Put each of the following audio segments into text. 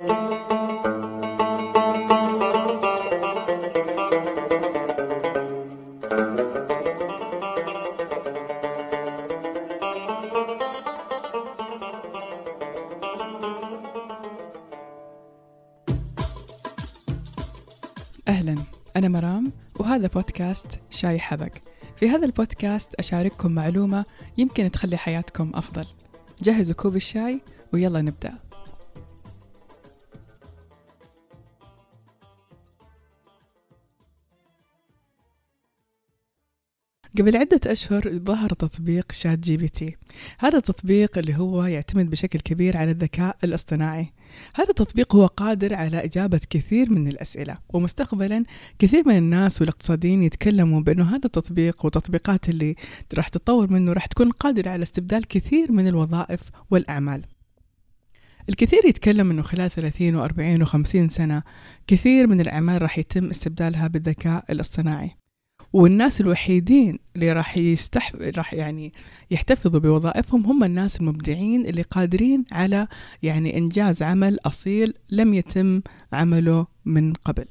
أهلا أنا مرام وهذا بودكاست شاي حبق في هذا البودكاست أشارككم معلومة يمكن تخلي حياتكم أفضل. جهزوا كوب الشاي ويلا نبدأ. قبل عدة أشهر ظهر تطبيق ChatGPT. هذا التطبيق اللي هو يعتمد بشكل كبير على الذكاء الاصطناعي. هذا التطبيق هو قادر على إجابة كثير من الأسئلة ومستقبلا كثير من الناس والاقتصاديين يتكلموا بأنه هذا التطبيق وتطبيقات اللي راح تطور منه راح تكون قادرة على استبدال كثير من الوظائف والأعمال. الكثير يتكلم إنه خلال 30 و40 و50 سنة كثير من الأعمال راح يتم استبدالها بالذكاء الاصطناعي. والناس الوحيدين اللي راح يستح راح يعني يحتفظوا بوظائفهم هم الناس المبدعين اللي قادرين على يعني إنجاز عمل أصيل لم يتم عمله من قبل.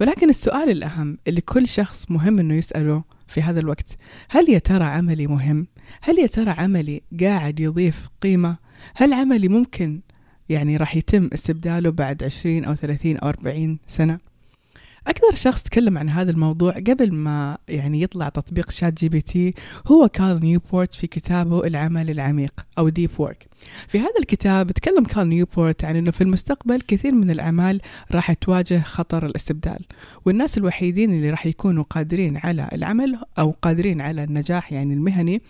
ولكن السؤال الأهم اللي كل شخص مهم إنه يسأله في هذا الوقت هل يا ترى عملي مهم؟ هل يا ترى عملي قاعد يضيف قيمة؟ هل عملي ممكن يعني راح يتم استبداله بعد 20 أو 30 أو 40 سنة أكثر شخص تكلم عن هذا الموضوع قبل ما يعني يطلع تطبيق ChatGPT هو كارل نيوبورت في كتابه العمل العميق أو Deep Work في هذا الكتاب تكلم كارل نيوبورت عن أنه في المستقبل كثير من الأعمال راح تواجه خطر الاستبدال والناس الوحيدين اللي راح يكونوا قادرين على العمل أو قادرين على النجاح يعني المهني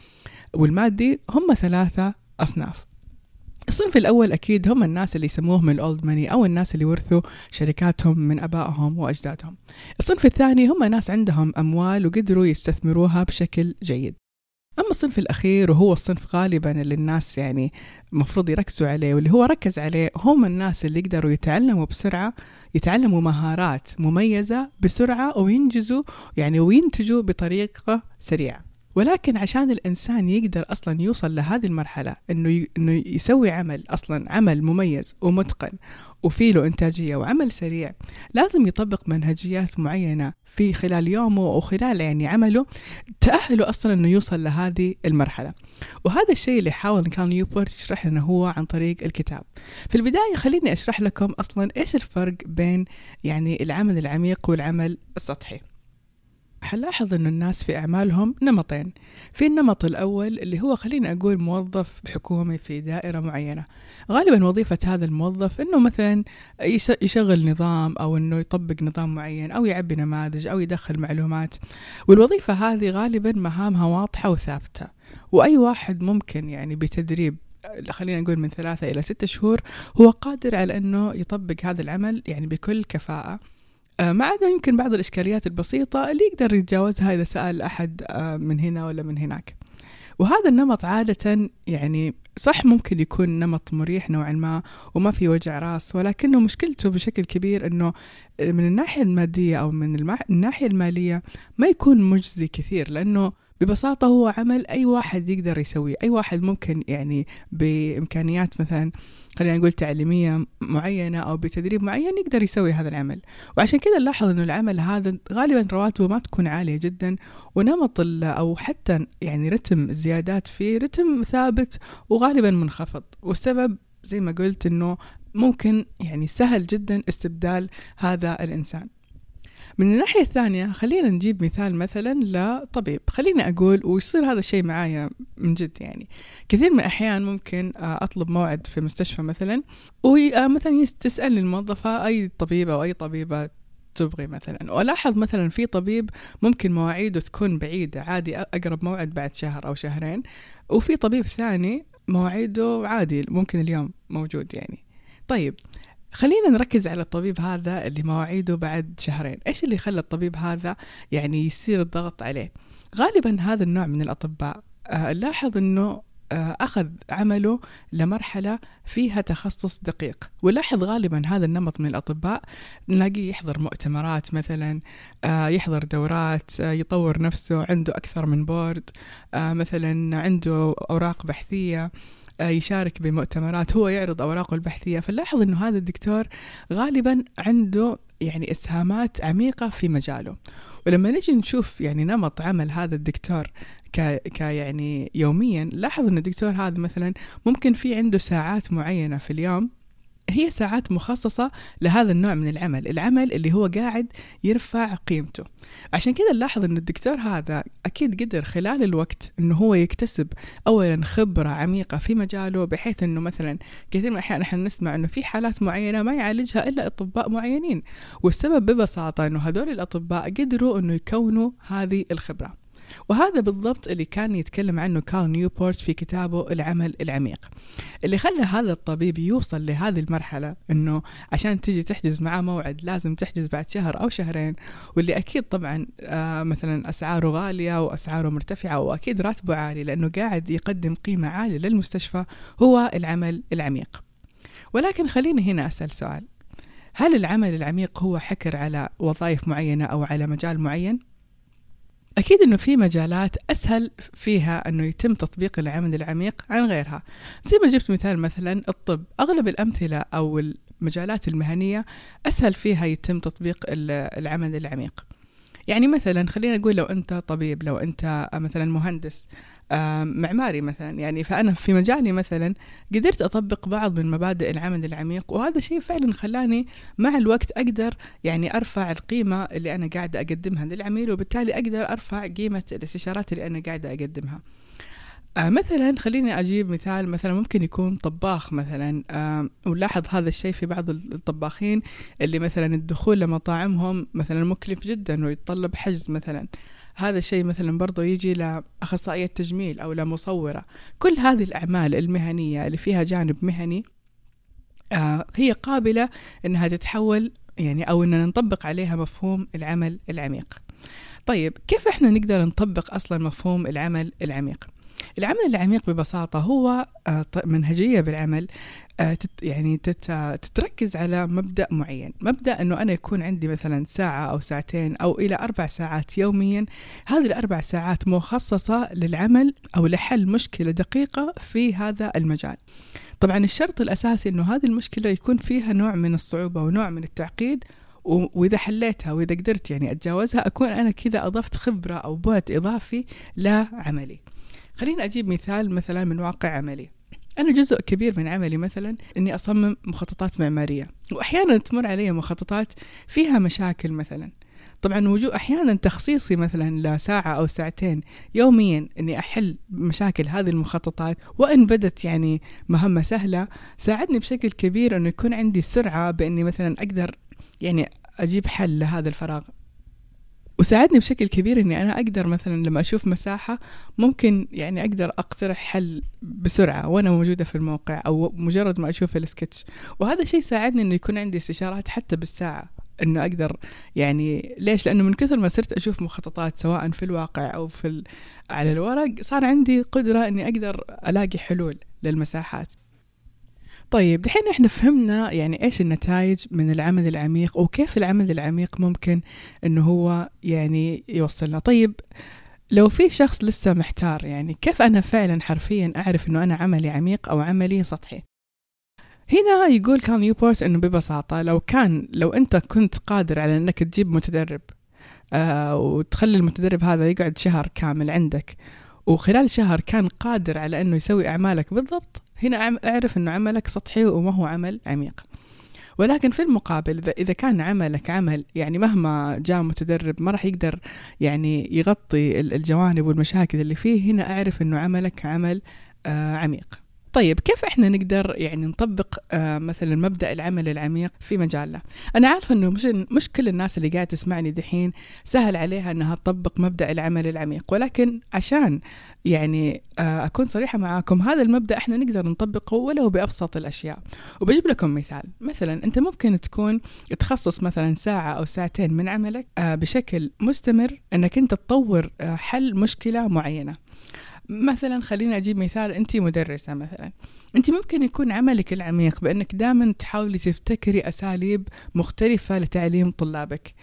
والمادي هم ثلاثة أصناف. الصنف الأول أكيد هم الناس اللي يسموهم الأولد ماني أو الناس اللي ورثوا شركاتهم من أبائهم وأجدادهم. الصنف الثاني هم ناس عندهم أموال وقدروا يستثمروها بشكل جيد. أما الصنف الأخير وهو الصنف غالبا اللي الناس يعني المفروض يركزوا عليه واللي هو ركز عليه هم الناس اللي يقدروا يتعلموا بسرعة يتعلموا مهارات مميزة بسرعة وينجزوا يعني وينتجوا بطريقة سريعة. ولكن عشان الإنسان يقدر أصلا يوصل لهذه المرحلة إنه إنه يسوي عمل أصلا عمل مميز ومتقن وفي له إنتاجية وعمل سريع لازم يطبق منهجيات معينة في خلال يومه وخلال يعني عمله تأهله أصلا أنه يوصل لهذه المرحلة. وهذا الشيء اللي حاول كان نيوبورت يشرح لنا هو عن طريق الكتاب. في البداية خليني أشرح لكم أصلا إيش الفرق بين يعني العمل العميق والعمل السطحي. حلاحظ أن الناس في أعمالهم نمطين. في النمط الأول اللي هو خليني أقول موظف حكومي في دائرة معينة. غالبا وظيفة هذا الموظف أنه مثلا يشغل نظام أو أنه يطبق نظام معين أو يعبي نماذج أو يدخل معلومات. والوظيفة هذه غالبا مهامها واضحة وثابتة. وأي واحد ممكن يعني بتدريب خلينا نقول من ثلاثة إلى ستة شهور هو قادر على أنه يطبق هذا العمل يعني بكل كفاءة. ما عدا يمكن بعض الإشكاليات البسيطة اللي يقدر يتجاوزها إذا سأل أحد آه، من هنا ولا من هناك. وهذا النمط عادة يعني صح ممكن يكون نمط مريح نوعا ما وما في وجع راس ولكنه مشكلته بشكل كبير إنه من الناحية المادية أو من الناحية المالية ما يكون مجزي كثير لأنه ببساطة هو عمل أي واحد يقدر يسويه. أي واحد ممكن يعني بإمكانيات مثلا خلينا نقول تعليمية معينة أو بتدريب معين يقدر يسوي هذا العمل. وعشان كذا نلاحظ أنه العمل هذا غالبا رواتبه ما تكون عالية جدا ونمط أو حتى يعني رتم الزيادات فيه رتم ثابت وغالبا منخفض. والسبب زي ما قلت أنه ممكن يعني سهل جدا استبدال هذا الإنسان. من الناحية الثانية خلينا نجيب مثال مثلا لطبيب. خليني أقول ويصير هذا الشيء معايا من جد يعني. كثير من الأحيان ممكن آه، أطلب موعد في مستشفى مثلا ومثلا تسألني الموظفة أي طبيب أو أي طبيبة تبغي مثلا. وألاحظ مثلا في طبيب ممكن مواعيده تكون بعيدة عادي أقرب موعد بعد شهر أو شهرين. وفي طبيب ثاني مواعيده عادي ممكن اليوم موجود يعني. طيب خلينا نركز على الطبيب هذا اللي مواعيده بعد شهرين. إيش اللي خلى الطبيب هذا يعني يصير الضغط عليه؟ غالبا هذا النوع من الأطباء. آه، لاحظ إنه آه، أخذ عمله لمرحلة فيها تخصص دقيق. ولاحظ غالبا هذا النمط من الأطباء. نلاقيه يحضر مؤتمرات مثلا آه، يحضر دورات يطور نفسه عنده أكثر من بورد مثلا عنده أوراق بحثية. يشارك بمؤتمرات هو يعرض أوراقه البحثية. فنلاحظ أنه هذا الدكتور غالبا عنده يعني إسهامات عميقة في مجاله. ولما نجي نشوف يعني نمط عمل هذا الدكتور ك يعني يوميا لاحظ إن الدكتور هذا مثلا ممكن في عنده ساعات معينة في اليوم هي ساعات مخصصة لهذا النوع من العمل العمل اللي هو قاعد يرفع قيمته. عشان كذا نلاحظ أن الدكتور هذا أكيد قدر خلال الوقت أنه هو يكتسب أولا خبرة عميقة في مجاله بحيث أنه مثلا كثير من الأحيان إحنا نسمع أنه في حالات معينة ما يعالجها إلا أطباء معينين. والسبب ببساطة أنه هذول الأطباء قدروا أنه يكونوا هذه الخبرة. وهذا بالضبط اللي كان يتكلم عنه كارل نيوبورت في كتابه العمل العميق. اللي خلى هذا الطبيب يوصل لهذه المرحلة إنه عشان تجي تحجز معاه موعد لازم تحجز بعد شهر أو شهرين واللي أكيد طبعا آه مثلا أسعاره غالية وأسعاره مرتفعة وأكيد راتبه عالي لأنه قاعد يقدم قيمة عالية للمستشفى هو العمل العميق. ولكن خليني هنا أسأل سؤال. هل العمل العميق هو حكر على وظائف معينة أو على مجال معين؟ أكيد أنه في مجالات أسهل فيها أنه يتم تطبيق العمل العميق عن غيرها. زي ما جبت مثال مثلا الطب. أغلب الأمثلة أو المجالات المهنية أسهل فيها يتم تطبيق العمل العميق. يعني مثلا خلينا نقول لو أنت طبيب لو أنت مثلا مهندس معماري مثلا. يعني فأنا في مجالي مثلا قدرت أطبق بعض من مبادئ العمل العميق وهذا شيء فعلا خلاني مع الوقت أقدر يعني أرفع القيمة اللي أنا قاعدة أقدمها للعميل وبالتالي أقدر أرفع قيمة الاستشارات اللي أنا قاعدة أقدمها. آه مثلا خليني أجيب مثال مثلا ممكن يكون طباخ مثلا. ونلاحظ هذا الشيء في بعض الطباخين اللي مثلا الدخول لمطاعمهم مثلا مكلف جدا ويتطلب حجز مثلا. هذا الشيء مثلا برضو يجي لأخصائية تجميل أو لمصورة. كل هذه الأعمال المهنية اللي فيها جانب مهني آه هي قابلة أنها تتحول يعني أو أننا نطبق عليها مفهوم العمل العميق. طيب كيف إحنا نقدر نطبق أصلا مفهوم العمل العميق؟ العمل العميق ببساطة هو آه، منهجية بالعمل آه، يعني تتركز على مبدأ معين. مبدأ أنه أنا يكون عندي مثلا ساعة أو ساعتين أو إلى أربع ساعات يوميا. هذه الأربع ساعات مخصصة للعمل أو لحل مشكلة دقيقة في هذا المجال. طبعا الشرط الأساسي أنه هذه المشكلة يكون فيها نوع من الصعوبة ونوع من التعقيد وإذا حليتها وإذا قدرت يعني أتجاوزها أكون أنا كذا أضفت خبرة أو بعد إضافي لعملي. خليني أجيب مثال مثلا من واقع عملي. أنا جزء كبير من عملي مثلا إني أصمم مخططات معمارية وأحيانا تمر علي مخططات فيها مشاكل مثلا. طبعا وجود أحيانا تخصيصي مثلا لساعة أو ساعتين يوميا إني أحل مشاكل هذه المخططات وإن بدت يعني مهمة سهلة ساعدني بشكل كبير إنه يكون عندي سرعة بإني مثلا أقدر يعني أجيب حل لهذا الفراغ. وساعدني بشكل كبير إني أنا أقدر مثلا لما أشوف مساحة ممكن يعني أقدر أقترح حل بسرعة وأنا موجودة في الموقع أو مجرد ما أشوف السكتش. وهذا الشيء ساعدني إنه يكون عندي استشارات حتى بالساعة إنه أقدر يعني ليش؟ لأنه من كثر ما صرت أشوف مخططات سواء في الواقع أو في على الورق صار عندي قدرة إني أقدر ألاقي حلول للمساحات. طيب دحين إحنا فهمنا يعني إيش النتائج من العمل العميق وكيف العمل العميق ممكن إنه هو يعني يوصلنا. طيب لو في شخص لسه محتار يعني كيف أنا فعلا حرفيا أعرف إنه أنا عملي عميق أو عملي سطحي؟ هنا يقول كان نيوبورت إنه ببساطة لو كان لو أنت كنت قادر على إنك تجيب متدرب آه وتخلي المتدرب هذا يقعد شهر كامل عندك وخلال شهر كان قادر على أنه يسوي أعمالك بالضبط هنا أعرف أنه عملك سطحي وما هو عمل عميق. ولكن في المقابل إذا كان عملك عمل يعني مهما جاء متدرب ما راح يقدر يعني يغطي الجوانب والمشاكل اللي فيه هنا أعرف إنه عملك عمل آه عميق. طيب كيف إحنا نقدر يعني نطبق آه مثلا مبدأ العمل العميق في مجالنا؟ أنا عارفة إنه مش مش كل الناس اللي قاعدة تسمعني دحين سهل عليها إنها تطبق مبدأ العمل العميق ولكن عشان يعني آه أكون صريحة معاكم هذا المبدأ إحنا نقدر نطبقه ولو بأبسط الأشياء. وبجيب لكم مثال. مثلا أنت ممكن تكون تخصص مثلا ساعة أو ساعتين من عملك آه بشكل مستمر إنك أنت تطور آه حل مشكلة معينة. مثلا خلينا أجيب مثال انت مدرسة مثلا. انت ممكن يكون عملك العميق بأنك دائما تحاولي تبتكري أساليب مختلفة لتعليم طلابك.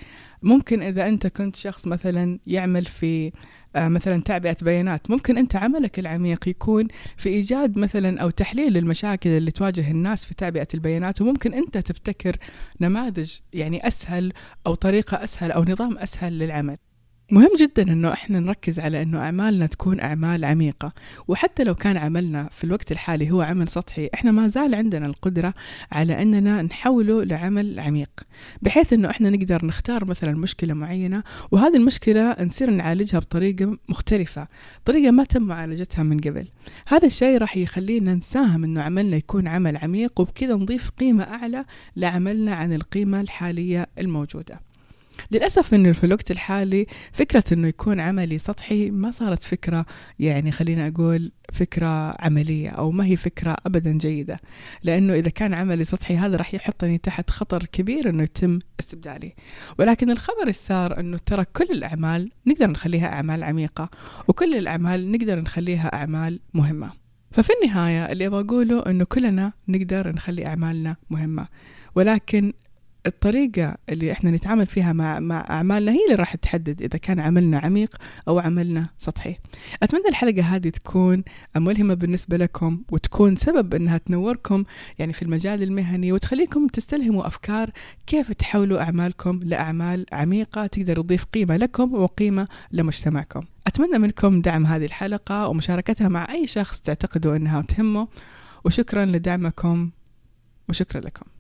ممكن إذا أنت كنت شخص مثلا يعمل في آه، مثلا تعبئة بيانات ممكن أنت عملك العميق يكون في إيجاد مثلا أو تحليل المشاكل اللي تواجه الناس في تعبئة البيانات وممكن أنت تبتكر نماذج يعني أسهل أو طريقة أسهل أو نظام أسهل للعمل. مهم جدا إنه إحنا نركز على إنه أعمالنا تكون أعمال عميقة. وحتى لو كان عملنا في الوقت الحالي هو عمل سطحي إحنا ما زال عندنا القدرة على إننا نحوله لعمل عميق. بحيث إنه إحنا نقدر نختار مثلا مشكلة معينة وهذه المشكلة نصير نعالجها بطريقة مختلفة طريقة ما تم معالجتها من قبل. هذا الشيء راح يخلينا نساهم إنه عملنا يكون عمل عميق وبكذا نضيف قيمة أعلى لعملنا عن القيمة الحالية الموجودة. للأسف إنه في الوقت الحالي فكرة إنه يكون عملي سطحي ما صارت فكرة يعني خلينا أقول فكرة عملية أو ما هي فكرة أبدا جيدة. لأنه إذا كان عملي سطحي هذا راح يحطني تحت خطر كبير إنه يتم استبدالي. ولكن الخبر السار إنه ترى كل الأعمال نقدر نخليها أعمال عميقة وكل الأعمال نقدر نخليها أعمال مهمة. ففي النهاية اللي أبغى أقوله إنه كلنا نقدر نخلي أعمالنا مهمة. ولكن الطريقة اللي إحنا نتعامل فيها مع مع أعمالنا هي اللي راح تحدد إذا كان عملنا عميق أو عملنا سطحي. أتمنى الحلقة هذه تكون ملهمة بالنسبة لكم وتكون سبب إنها تنوركم يعني في المجال المهني وتخليكم تستلهموا أفكار كيف تحولوا أعمالكم لأعمال عميقة تقدر تضيف قيمة لكم وقيمة لمجتمعكم. أتمنى منكم دعم هذه الحلقة ومشاركتها مع أي شخص تعتقدوا أنها تهمه وشكرا لدعمكم وشكرا لكم.